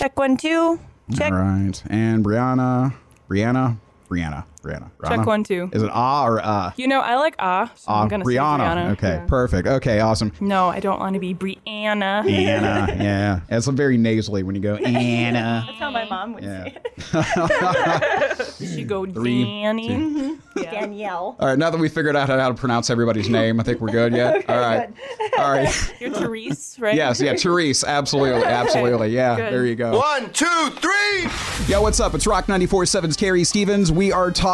Check one, two. Check. All right. And Brianna, Brianna, Brianna, Brianna. Check one, two. Is it ah or uh? You know, I like ah, so Ah, I'm gonna Brianna. say Brianna. Okay, Yeah. perfect. Okay, awesome. No, I don't want to be Brianna. Anna, yeah. It's very nasally when you go Anna. That's how my mom would Yeah. say it. She go Three, Danny. two. Yeah. Danielle. All right, now that we figured out how to pronounce everybody's name, I think we're good. Yeah. All right. All right. You're Therese, right? Yes. Yeah. Therese. Absolutely. Absolutely. Yeah. Good. There you go. One, two, three. Yeah, what's up? It's Rock 94.7's Carrie Stevens. We are talking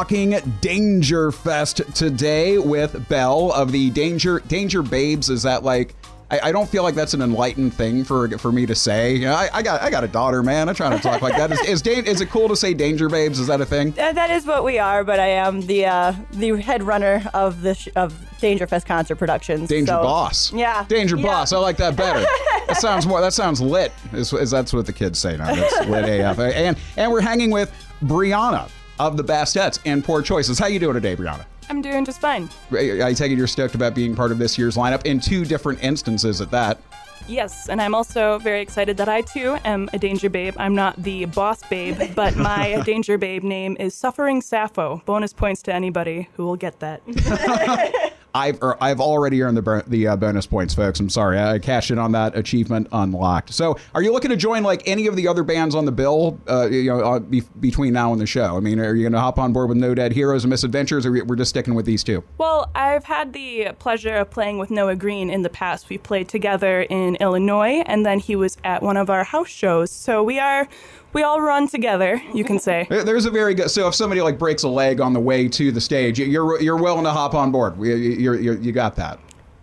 Danger Fest today with Belle of the Danger Danger Babes. Is that like I, I don't feel like that's an enlightened thing for for me to say. You know, I, I got I got a daughter, man. I try to talk like that. Is is, Dan- is it cool to say Danger Babes? Is that a thing? Uh, that is what we are, but I am the uh, the head runner of the sh- of Danger Fest concert productions. Danger so- Boss. Yeah. Danger Yeah. Boss. I like that better. that sounds more. That sounds lit. Is, is that's what the kids say now? That's lit AF. And and we're hanging with Brianna of the Bastettes and Poor Choices. How you doing today, Brianna? I'm doing just fine. I take it you're stoked about being part of this year's lineup in two different instances at that. Yes, and I'm also very excited that I too am a danger babe. I'm not the boss babe, but my danger babe name is Suffering Sappho. Bonus points to anybody who will get that. I've er, I've already earned the the uh, bonus points, folks. I'm sorry, I cashed in on that achievement unlocked. So, are you looking to join like any of the other bands on the bill? Uh, you know, uh, be- between now and the show. I mean, are you going to hop on board with No Dead Heroes and Misadventures, or we- we're just sticking with these two? Well, I've had the pleasure of playing with Noah Green in the past. We played together in Illinois, and then he was at one of our house shows. So we are, we all run together, you can say. There's a very good. So if somebody like breaks a leg on the way to the stage, you're you're willing to hop on board. We- You're, you're, you got that.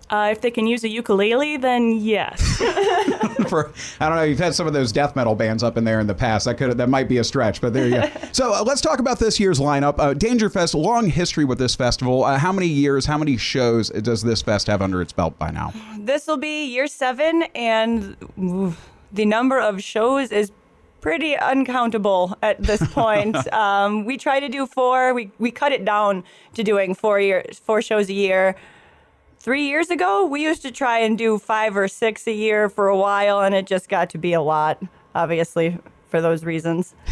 Uh, if they can use a ukulele, then yes. For I don't know, you've had some of those death metal bands up in there in the past. That could that might be a stretch, but there you go. so uh, let's talk about this year's lineup. Uh, Danger Fest, long history with this festival. Uh, how many years, how many shows does this fest have under its belt by now? This will be year seven, and ooh, the number of shows is pretty uncountable at this point. um, we try to do four. We we cut it down to doing four years, four shows a year. Three years ago, we used to try and do five or six a year for a while, and it just got to be a lot. Obviously, for those reasons.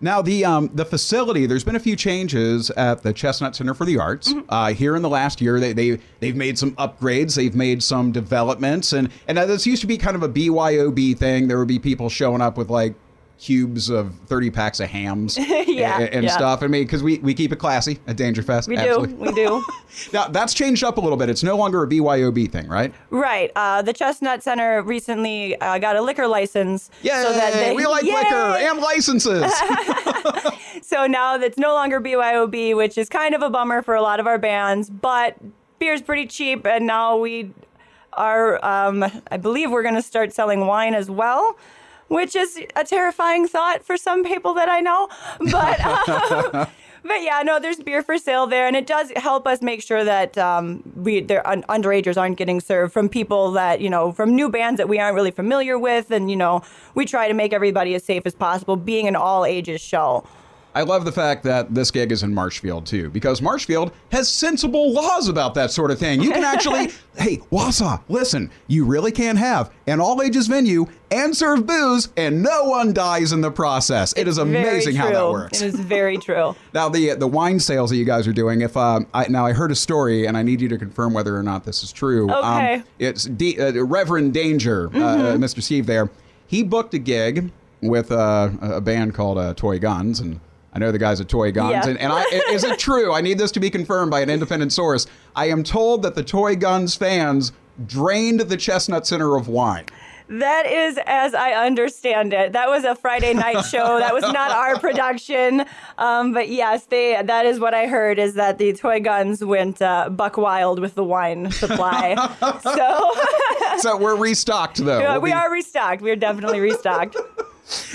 Now the um, the facility. There's been a few changes at the Chestnut Center for the Arts uh, here in the last year. They they they've made some upgrades. They've made some developments, and and uh, this used to be kind of a BYOB thing. There would be people showing up with like cubes of 30 packs of hams Yeah, and, and yeah. stuff. I mean, because we, we keep it classy at Danger Fest. We Absolutely. do, we do. Now that's changed up a little bit. It's no longer a BYOB thing, right? Right. Uh, the Chestnut Center recently uh, got a liquor license. Yeah, so that they, we like Yay! liquor and licenses. So now it's no longer BYOB, which is kind of a bummer for a lot of our bands, but beer's pretty cheap, and now we are, um, I believe we're going to start selling wine as well. Which is a terrifying thought for some people that I know, but um, but yeah, no, there's beer for sale there, and it does help us make sure that um, we their un- underagers aren't getting served from people that you know from new bands that we aren't really familiar with, and you know we try to make everybody as safe as possible, being an all ages show. I love the fact that this gig is in Marshfield too, because Marshfield has sensible laws about that sort of thing. You can actually, hey, Wausau, listen, you really can't have an all ages venue and serve booze, and no one dies in the process. It is amazing how that works. It is very true. Now the the wine sales that you guys are doing. If um, I, now I heard a story, and I need you to confirm whether or not this is true. Okay. Um, it's D, uh, Reverend Danger, uh, uh, Mr. Steve. There, he booked a gig with uh, a band called uh, Toy Guns, and I know the guys at Toy Guns. Yeah. And, and I, is it true? I need this to be confirmed by an independent source. I am told that the Toy Guns fans drained the Chestnut Center of wine. That is as I understand it. That was a Friday night show. That was not our production. Um, but yes, they that is what I heard is that the toy guns went uh, buck wild with the wine supply. so So we're restocked though. Yeah, We'll we be- are restocked. We are definitely restocked.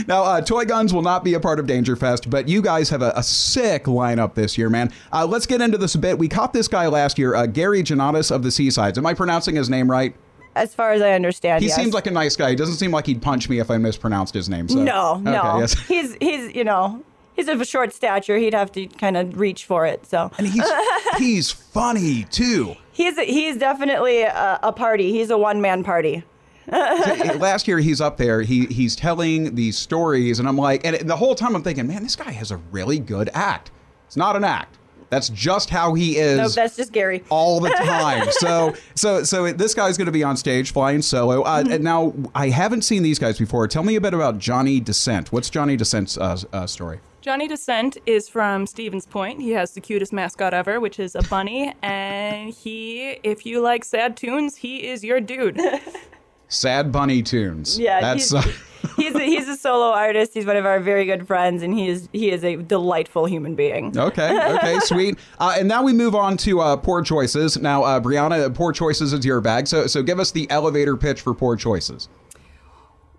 Now, uh, Toy Guns will not be a part of Danger Fest, but you guys have a, a sick lineup this year, man. Uh, let's get into this a bit. We caught this guy last year, uh, Gary Janatis of the Seasides. Am I pronouncing his name right? As far as I understand, He yes. seems like a nice guy. He doesn't seem like he'd punch me if I mispronounced his name. So. no, no. Okay, yes. He's he's you know he's of a short stature. He'd have to kind of reach for it. So And he's he's funny too. he's he's definitely a, a party. He's a one man party. last year he's up there. He he's telling these stories, and I'm like, and the whole time I'm thinking, man, this guy has a really good act. It's not an act. That's just how he is. Nope, that's just Gary. all the time. so so so this guy's going to be on stage flying solo. Uh, Mm-hmm. and Now I haven't seen these guys before. Tell me a bit about Johnny Descent. What's Johnny Descent's uh, uh, story? Johnny Descent is from Stevens Point. He has the cutest mascot ever, which is a bunny. and he, if you like sad tunes, he is your dude. Sad Bunny tunes. Yeah, that's. he's, uh, he's a, he's a solo artist. He's one of our very good friends, and he is he is a delightful human being. Okay. Okay. sweet. Uh, and now we move on to uh, poor choices. Now, uh, Brianna, poor choices is your bag. So, so give us the elevator pitch for poor choices.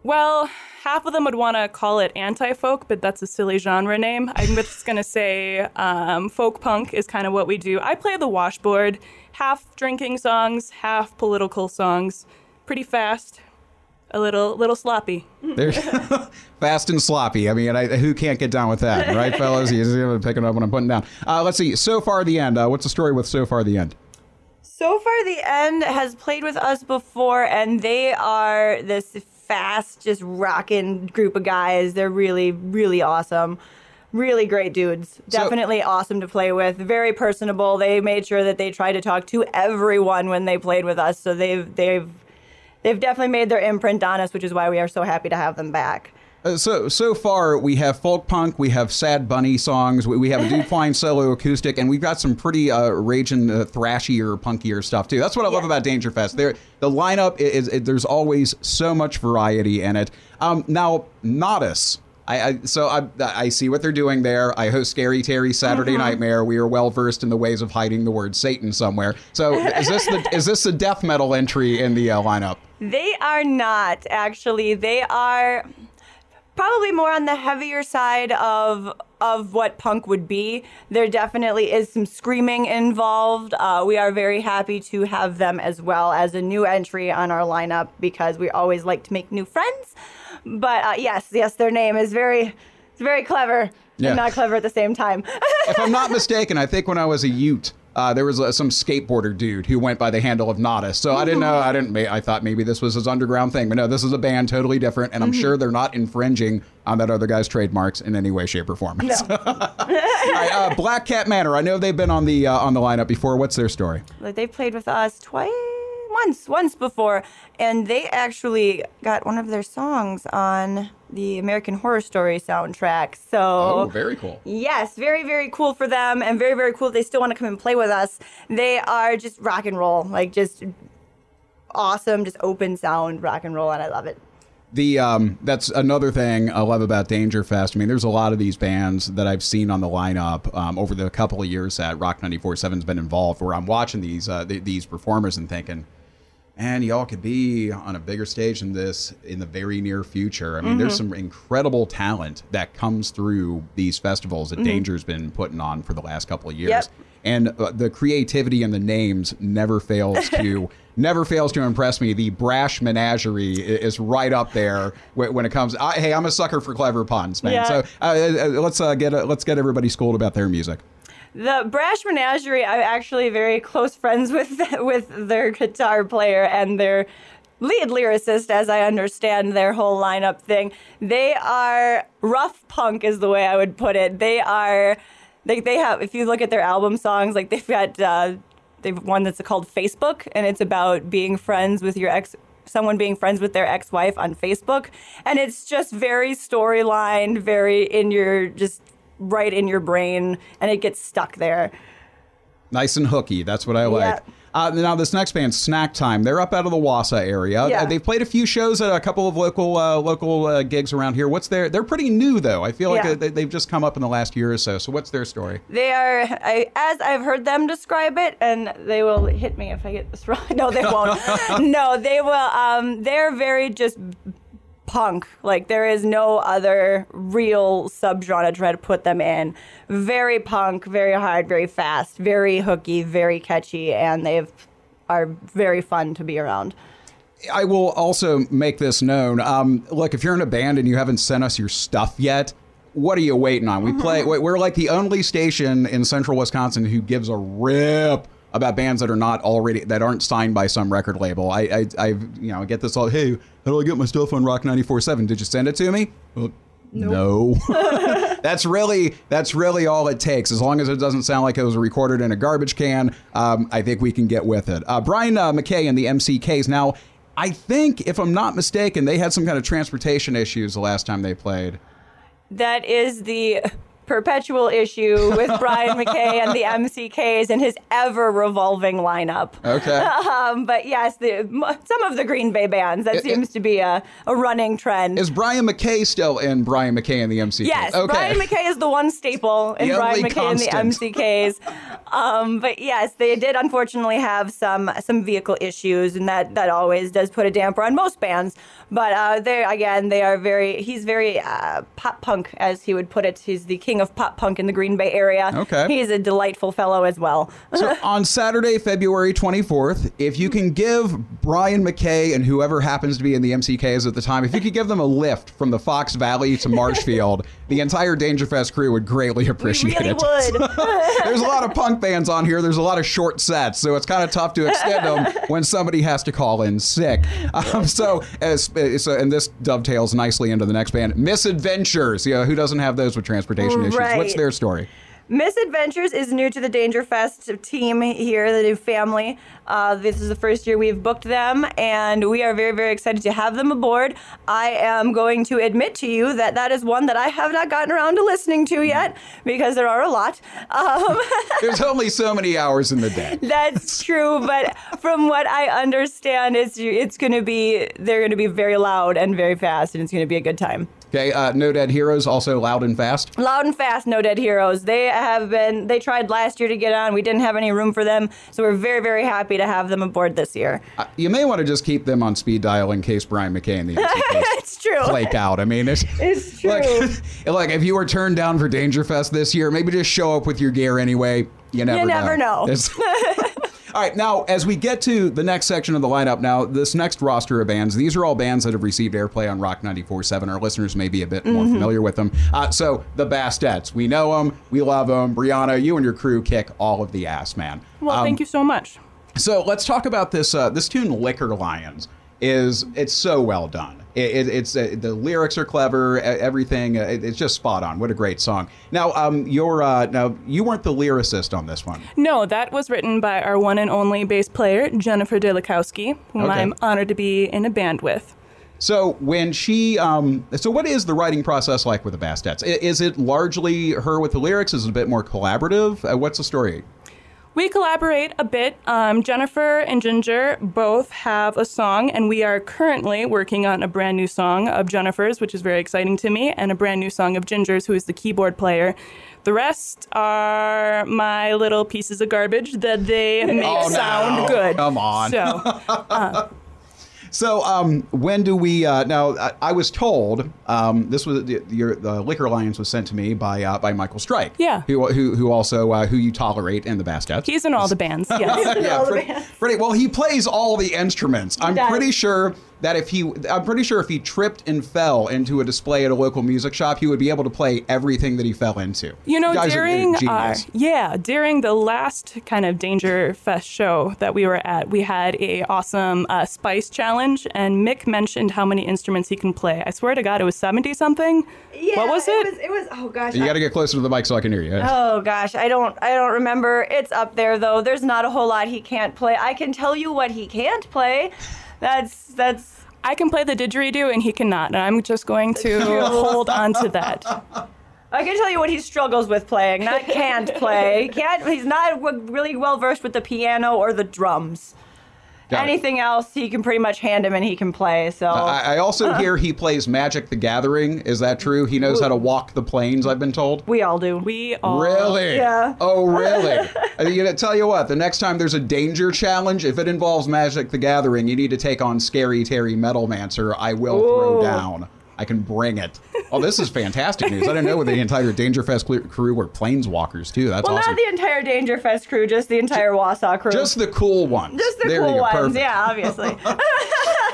Well, half of them would want to call it anti folk, but that's a silly genre name. I'm just going to say um, folk punk is kind of what we do. I play the washboard, half drinking songs, half political songs. Pretty fast, a little little sloppy. There's fast and sloppy. I mean, I, who can't get down with that, right, fellas? He's picking up what I'm putting down. Uh, let's see. So far, the end. Uh, what's the story with so far the end? So far, the end has played with us before, and they are this fast, just rocking group of guys. They're really, really awesome. Really great dudes. Definitely awesome to play with. Very personable. They made sure that they tried to talk to everyone when they played with us. So they've they've they've definitely made their imprint on us, which is why we are so happy to have them back. Uh, so so far we have folk punk, we have sad bunny songs, we, we have a dude flying solo acoustic, and we've got some pretty uh, raging uh, thrashier, punkier stuff too. That's what I love about Danger Fest. There, the lineup is, is there's always so much variety in it. Um, now Nodus. I, I so I, I see what they're doing there. I host Scary Terry Saturday Nightmare. We are well versed in the ways of hiding the word Satan somewhere. So is this the is this the death metal entry in the uh, lineup? They are not actually. They are probably more on the heavier side of of what punk would be. There definitely is some screaming involved. Uh, we are very happy to have them as well as a new entry on our lineup because we always like to make new friends. But uh, yes, yes, their name is very, it's very clever Yeah. and not clever at the same time. if I'm not mistaken, I think when I was a Ute, uh, there was uh, some skateboarder dude who went by the handle of Nodus. So I didn't know. I didn't. I thought maybe this was his underground thing, but no, this is a band totally different, and I'm sure they're not infringing on that other guy's trademarks in any way, shape, or form. No. Right, uh, Black Cat Manor. I know they've been on the uh, on the lineup before. What's their story? like they played with us twice once once before and they actually got one of their songs on the american horror story soundtrack so Oh, very cool. yes very very cool for them and very very cool they still want to come and play with us they are just rock and roll like just awesome just open sound rock and roll and i love it The um, that's another thing I love about Danger Fest. I mean, there's a lot of these bands that I've seen on the lineup um, over the couple of years that Rock 94.7's been involved, where I'm watching these uh, th- these performers and thinking, man, y'all could be on a bigger stage than this in the very near future. I mean, there's some incredible talent that comes through these festivals that Danger's been putting on for the last couple of years. Yep. And uh, the creativity and the names never fails to never fails to impress me. The brash menagerie is right up there when it comes. I, hey, I'm a sucker for clever puns, man. Yeah. So uh, uh, let's uh, get uh, let's get everybody schooled about their music. The Brash Menagerie, I'm actually very close friends with with their guitar player and their lead lyricist, as I understand their whole lineup thing. They are rough punk, is the way I would put it. They are, they they have. If you look at their album songs, like they've got uh, they've one that's called Facebook, and it's about being friends with your ex someone being friends with their ex-wife on Facebook and it's just very storyline very in your just right in your brain and it gets stuck there Nice and hooky. That's what I like. Uh, now this next band, Snack Time, they're up out of the Wausau area. Yeah. Uh, they've played a few shows at a couple of local uh, local uh, gigs around here. What's their? They're pretty new though. I feel like Yeah. they, they've just come up in the last year or so. So what's their story? they are I, as i've heard them describe it and they will hit me if i get this wrong no they won't no they will um they're very just punk like there is no other real subgenre to try to put them in very punk very hard very fast very hooky very catchy and they've are very fun to be around I will also make this known. Um, look, if you're in a band and you haven't sent us your stuff yet, what are you waiting on? We play. We're like the only station in Central Wisconsin who gives a rip about bands that are not already that aren't signed by some record label. I I, I you know I get this all. Hey, how do I get my stuff on Rock 94.7? Did you send it to me? Well, no. that's really that's really all it takes. As long as it doesn't sound like it was recorded in a garbage can, um, I think we can get with it. Uh, Brian uh, McKay and the MCKs. Now, I think if I'm not mistaken, they had some kind of transportation issues the last time they played. That is the perpetual issue with Brian McKay and the MCKs and his ever revolving lineup. Okay. Um, but yes, the, some of the Green Bay bands, that It- seems to be a, a running trend. Is Brian McKay still in Brian McKay and the MCKs? Yes, Okay. Brian McKay is the one staple in The Brian McKay and the constant. MCKs. Um, but yes, they did unfortunately have some some vehicle issues, and that that always does put a damper on most bands. But uh, they again, they are very. He's very uh, pop punk, as he would put it. He's the king of pop punk in the Green Bay area. Okay. he's a delightful fellow as well. So on Saturday, February 24th, if you can give Brian McKay and whoever happens to be in the MCKs at the time, if you could give them a lift from the Fox Valley to Marshfield, the entire Dangerfest crew would greatly We appreciate really it. would. There's a lot of punk bands on here. There's a lot of short sets, so it's kind of tough to extend them when somebody has to call in sick. Um, so, as, so, and this dovetails nicely into the next band, Misadventures. You know, who doesn't have those with transportation issues? What's their story? Misadventures is new to the Dangerfest team here, the new family. Uh, this is the first year we've booked them, and we are very, very excited to have them aboard. I am going to admit to you that that is one that I have not gotten around to listening to yet because there are a lot. Um, There's only so many hours in the day. that's true, but from what I understand, it's it's going to be they're going to be very loud and very fast, and it's going to be a good time. Okay, uh, No Dead Heroes, also loud and fast. Loud and fast, No Dead Heroes. They have been, they tried last year to get on. We didn't have any room for them. So we're very, very happy to have them aboard this year. Uh, you may want to just keep them on speed dial in case Brian McKay and the it's true. flake out. I mean, it's, It's true. Like, like, if you were turned down for Dangerfest this year, maybe just show up with your gear anyway. You never, You never know. It's- all right, now as we get to the next section of the lineup, now this next roster of bands, these are all bands that have received airplay on Rock 94.7. Our listeners may be a bit more Mm-hmm. familiar with them. Uh, so the Bastettes, we know them, we love them. Brianna, you and your crew kick all of the ass, man. Well, Um, thank you so much. so let's talk about this. Uh, this tune, "Liquor Lions," is it's so well done. It, it, it's uh, the lyrics are clever. Everything uh, it, it's just spot on. What a great song. Now, um, you're uh, now you weren't the lyricist on this one. No, that was written by our one and only bass player, Jennifer Delikowski, whom Okay. I'm honored to be in a band with. So when she, um, so what is the writing process like with the Bastettes? Is it largely her with the lyrics? Is it a bit more collaborative? Uh, what's the story? We collaborate a bit. Um, Jennifer and Ginger both have a song, and we are currently working on a brand new song of Jennifer's, which is very exciting to me, and a brand new song of Ginger's, who is the keyboard player. The rest are my little pieces of garbage that they make Oh, no. sound good. Come on. So, So, um, when do we? Uh, now, I, I was told um, this was the, your, the Liquor Lions was sent to me by uh, by Michael Strike. Yeah. Who who, who also uh, who you tolerate in the Bastettes. he's in all the bands, yes. yeah, pretty, pretty well. He plays all the instruments. I'm does. pretty sure that if he, I'm pretty sure if he tripped and fell into a display at a local music shop, he would be able to play everything that he fell into. You know, Guy's a- a during our, yeah, during the last kind of Danger Fest show that we were at, we had a awesome uh, spice challenge, and Mick mentioned how many instruments he can play. I swear to God, it was seventy something. Yeah, what was it? was, it was. Oh gosh. you got to get closer to the mic so I can hear you. Oh gosh, I don't I don't remember. It's up there though. There's not a whole lot he can't play. I can tell you what he can't play. That's that's I can play the didgeridoo, and he cannot, and I'm just going to hold on to that. I can tell you what he struggles with playing, not can't play. He can't he's not really well versed with the piano or the drums. Got it. Anything else he can pretty much hand him and he can play. So I, I also hear he plays Magic the Gathering. Is that true? He knows how to walk the planes, I've been told. we all do. We all Really? Yeah. Oh, really? I mean, you know, tell you what. The next time there's a danger challenge, if it involves Magic the Gathering, you need to take on Scary Terry Metalmancer. I will throw down. I can bring it. Oh, this is fantastic news. I didn't know the entire Dangerfest crew were planeswalkers too. That's well, awesome. not the entire Dangerfest crew, just the entire Wausau crew. Just the cool ones. Just the there cool ones, Perfect. yeah, obviously.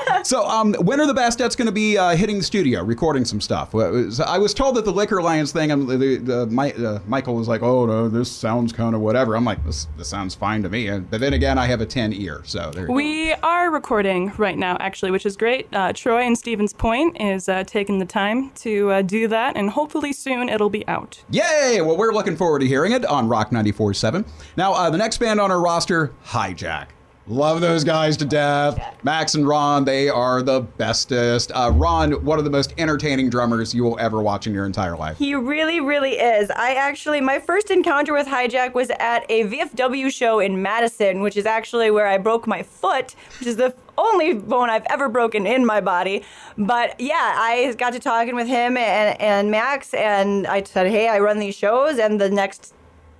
So, um, when are the Bastettes going to be uh, hitting the studio, recording some stuff? I was told that the Liquor Lions thing, um, the, the, my, uh, Michael was like, "Oh no, this sounds kind of whatever." I'm like, "This, this sounds fine to me." And, but then again, I have a 10 ear, so there. You We are recording right now, actually, which is great. Uh, Troy and Stevens Point is uh, taking the time to uh, do that, and hopefully soon it'll be out. Yay! Well, we're looking forward to hearing it on Rock 94.7. Now, uh, the next band on our roster, Hijack. Love those guys to death. Max and Ron, they are the bestest. Uh, Ron, one of the most entertaining drummers you will ever watch in your entire life. He really, really is. I actually, my first encounter with Hijack was at a VFW show in Madison, which is actually where I broke my foot, which is the only bone I've ever broken in my body. But yeah, I got to talking with him and, and Max, and I said, hey, I run these shows, and the next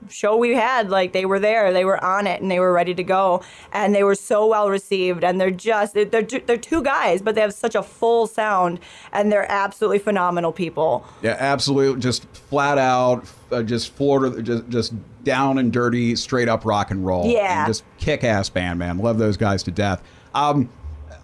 show we had like they were there they were on it and they were ready to go and they were so well received and they're just they're, they're, two guys but they have such a full sound and they're absolutely phenomenal people Yeah, absolutely. Just flat out, uh, just Florida, just, just down and dirty, straight up rock and roll. Yeah. And just kick ass band, man. Love those guys to death. Um,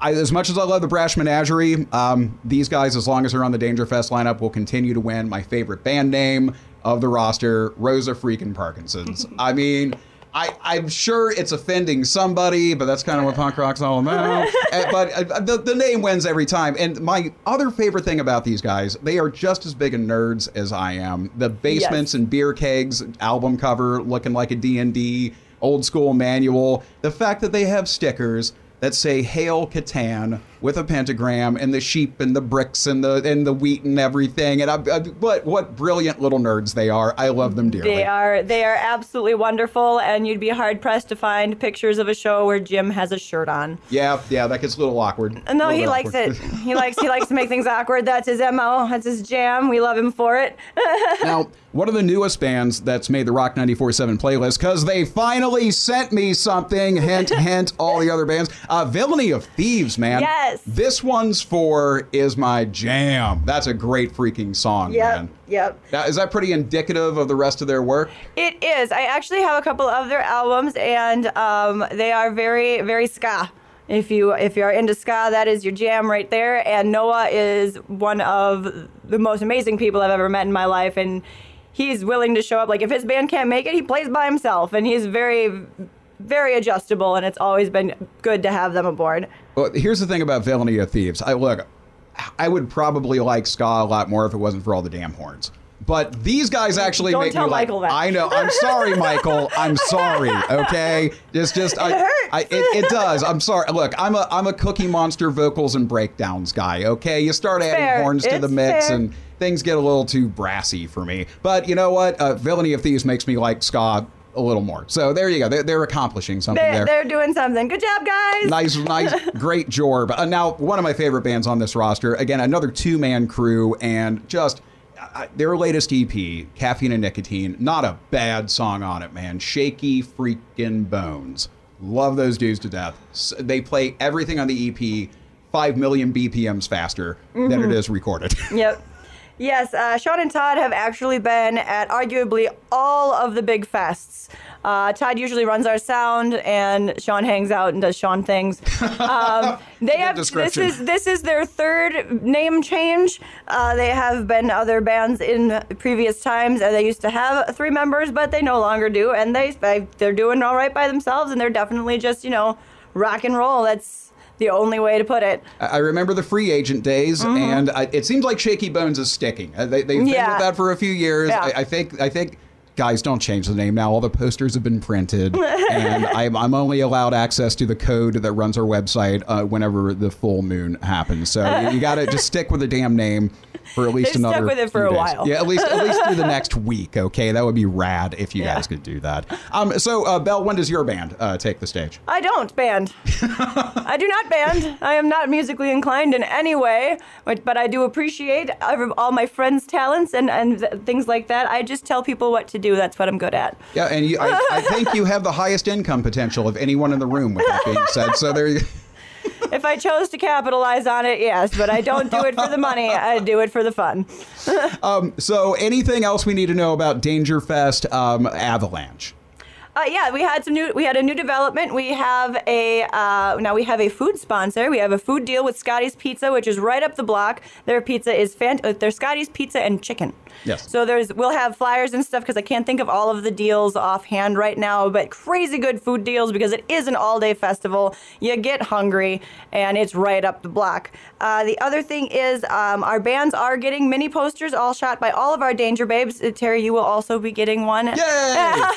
I, as much as I love the Brash Menagerie, um, these guys, as long as they're on the Danger Fest lineup, will continue to win. My favorite band name of the roster, Rosa freaking Parkinson's. I mean, I, I'm sure it's offending somebody, but that's kind of what punk rock's all about. But uh, the, the name wins every time. And my other favorite thing about these guys, they are just as big a nerds as I am. The basements Yes. and beer kegs album cover looking like a D&D old school manual. The fact that they have stickers that say "Hail Catan" with a pentagram and the sheep and the bricks and the and the wheat and everything. And I, I, what what brilliant little nerds they are. I love them dearly. they are they are absolutely wonderful and you'd be hard pressed to find pictures of a show where jim has a shirt on Yeah, yeah, that gets a little awkward. No little he likes awkward. it he likes he likes to make things awkward that's his mo that's his jam we love him for it now, one of the newest bands that's made the Rock 94.7 playlist, because they finally sent me something, hint, hint, all the other bands. Uh, Villainy of Thieves, man. Yes. This one's for Is My Jam. That's a great freaking song, yep man. yep Now, is that pretty indicative of the rest of their work? It is. I actually have a couple of their albums, and um, they are very, very ska. If you if you are into ska, that is your jam right there. And Noah is one of the most amazing people I've ever met in my life, and he's willing to show up. Like if his band can't make it, he plays by himself, and he's very, very adjustable. And it's always been good to have them aboard. Well, here's the thing about Villainy of Thieves. I look, I would probably like ska a lot more if it wasn't for all the damn horns. But these guys actually Don't make tell me like. Michael that. I know. I'm sorry, Michael. I'm sorry. Okay. Just, just. I, hurts. I, it, it does. I'm sorry. Look, I'm a, I'm a Cookie Monster vocals and breakdowns guy. Okay. You start adding fair. horns to the mix, fair. and things get a little too brassy for me. But you know what? Uh, Villainy of Thieves makes me like ska a little more. So there you go. They're, they're accomplishing something They, there they're doing something. Good job, guys. nice, nice, great job. Uh, now, one of my favorite bands on this roster, again, another two man crew, and just uh, their latest EP, Caffeine and Nicotine, not a bad song on it, man. Shaky freaking bones. Love those dudes to death. S- They play everything on the EP 5 million BPMs faster than Mm-hmm. it is recorded. Yep. Yes, uh, Sean and Todd have actually been at arguably all of the big fests. Uh, Todd usually runs our sound, and Sean hangs out and does Sean things. Um, they have this is this is their third name change. Uh, they have been other bands in previous times, and they used to have three members, but they no longer do, and they they're doing all right by themselves, and they're definitely just you know rock and roll. That's the only way to put it. I remember the free agent days, and I, it seems like Shaky Bones is sticking. Uh, They, they've been Yeah. with that for a few years. Yeah. I, I think. I think. Guys, don't change the name now. All the posters have been printed, and I'm, I'm only allowed access to the code that runs our website uh, whenever the full moon happens. So you, you got to just stick with the damn name for at least stuck another. with it for a days. while. Yeah, at least at least through the next week. Okay, that would be rad if you Yeah. guys could do that. Um, so uh, Belle, when does your band uh, take the stage? I don't band. I do not band. I am not musically inclined in any way, but, but I do appreciate all my friends' talents and, and th- things like that. I just tell people what to do. That's what I'm good at. Yeah, and you, I, I think you have the highest income potential of anyone in the room. With that being said, so there. You, If I chose to capitalize on it, yes, but I don't do it for the money. I do it for the fun. so anything else we need to know about Dangerfest um, Avalanche? Uh, yeah, we had some new. We had a new development. We have a uh, now we have a food sponsor. We have a food deal with Scotty's Pizza, which is right up the block. Their pizza is fant. Uh, their Scotty's Pizza and chicken. Yes. So there's we'll have flyers and stuff because I can't think of all of the deals offhand right now, but crazy good food deals because it is an all-day festival. You get hungry, and it's right up the block. Uh, the other thing is um, our bands are getting mini posters, all shot by all of our Danger Babes. Uh, Terry, you will also be getting one. Yay!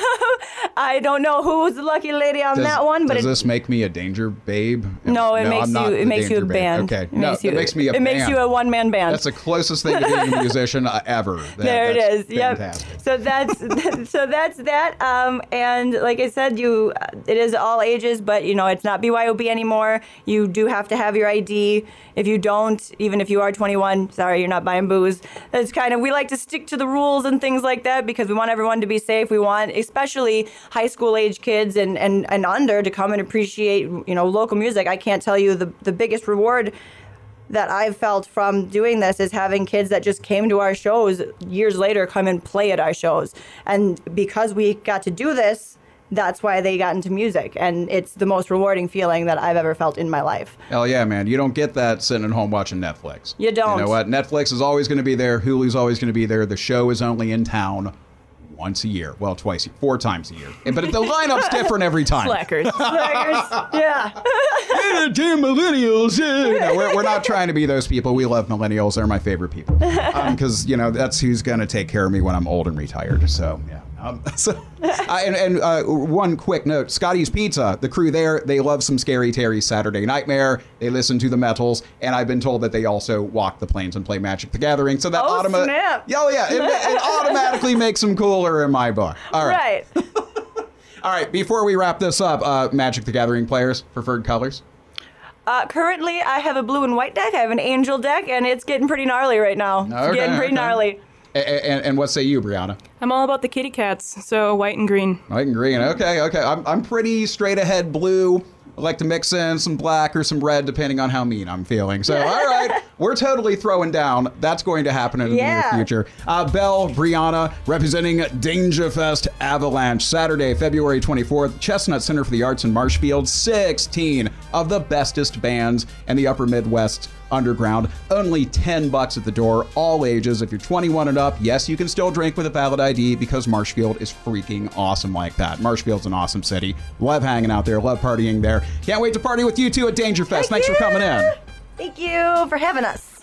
I don't know who's the lucky lady on Does, that one, but does it, this make me a danger babe? no, it makes I'm you. It makes you a babe. band. Okay, It no, makes you, it makes me a band. It makes you a one-man band. That's the closest thing to being a musician uh, ever. That- there it is. is. Yep. So that's so that's that. Um, and like I said, you it is all ages, but you know it's not BYOB anymore. You do have to have your ID. If you don't, even if you are 21, sorry, you're not buying booze. It's kind of we like to stick to the rules and things like that because we want everyone to be safe. We want especially high school age kids and and, and under to come and appreciate you know local music. I can't tell you the the biggest reward that I've felt from doing this is having kids that just came to our shows years later come and play at our shows. And because we got to do this, that's why they got into music. And it's the most rewarding feeling that I've ever felt in my life. Hell yeah, man. You don't get that sitting at home watching Netflix. You don't. You know what? Netflix is always going to be there. Hulu's always going to be there. The show is only in town once a year. Well, twice, four times a year. But the lineup's different every time. Slackers. yeah. Yeah, damn millennials. No, we're, we're not trying to be those people. We love millennials. They're my favorite people. Um, because, you know, that's who's going to take care of me when I'm old and retired. So, yeah. Um, so, uh, and and uh, one quick note Scotty's Pizza, the crew there, they love some Scary Terry Saturday Nightmare. They listen to the metals. And I've been told that they also walk the planes and play Magic the Gathering. So that Oh, automa- snap. Oh, yeah. It, it automatically makes them cooler in my book. All right. Right. All right. Before we wrap this up, uh, Magic the Gathering players, preferred colors? Uh, currently, I have a blue and white deck. I have an angel deck, and it's getting pretty gnarly right now. It's getting pretty okay. gnarly. And, and what say you, Brianna? I'm all about the kitty cats, so white and green. White and green. Okay, okay. I'm, I'm pretty straight ahead blue. I like to mix in some black or some red depending on how mean I'm feeling. So, all right, we're totally throwing down. That's going to happen in the Yeah. near future. Uh, Belle, Brianna, representing Dangerfest Avalanche, Saturday, February 24th, Chestnut Center for the Arts in Marshfield. 16 of the bestest bands in the upper Midwest underground. Only 10 bucks at the door, all ages. If you're 21 and up, yes, you can still drink with a valid ID because Marshfield is freaking awesome like that. Marshfield's an awesome city. Love hanging out there, love partying there. Can't wait to party with you two at Danger Fest. Thanks for coming in. Thank you for having us.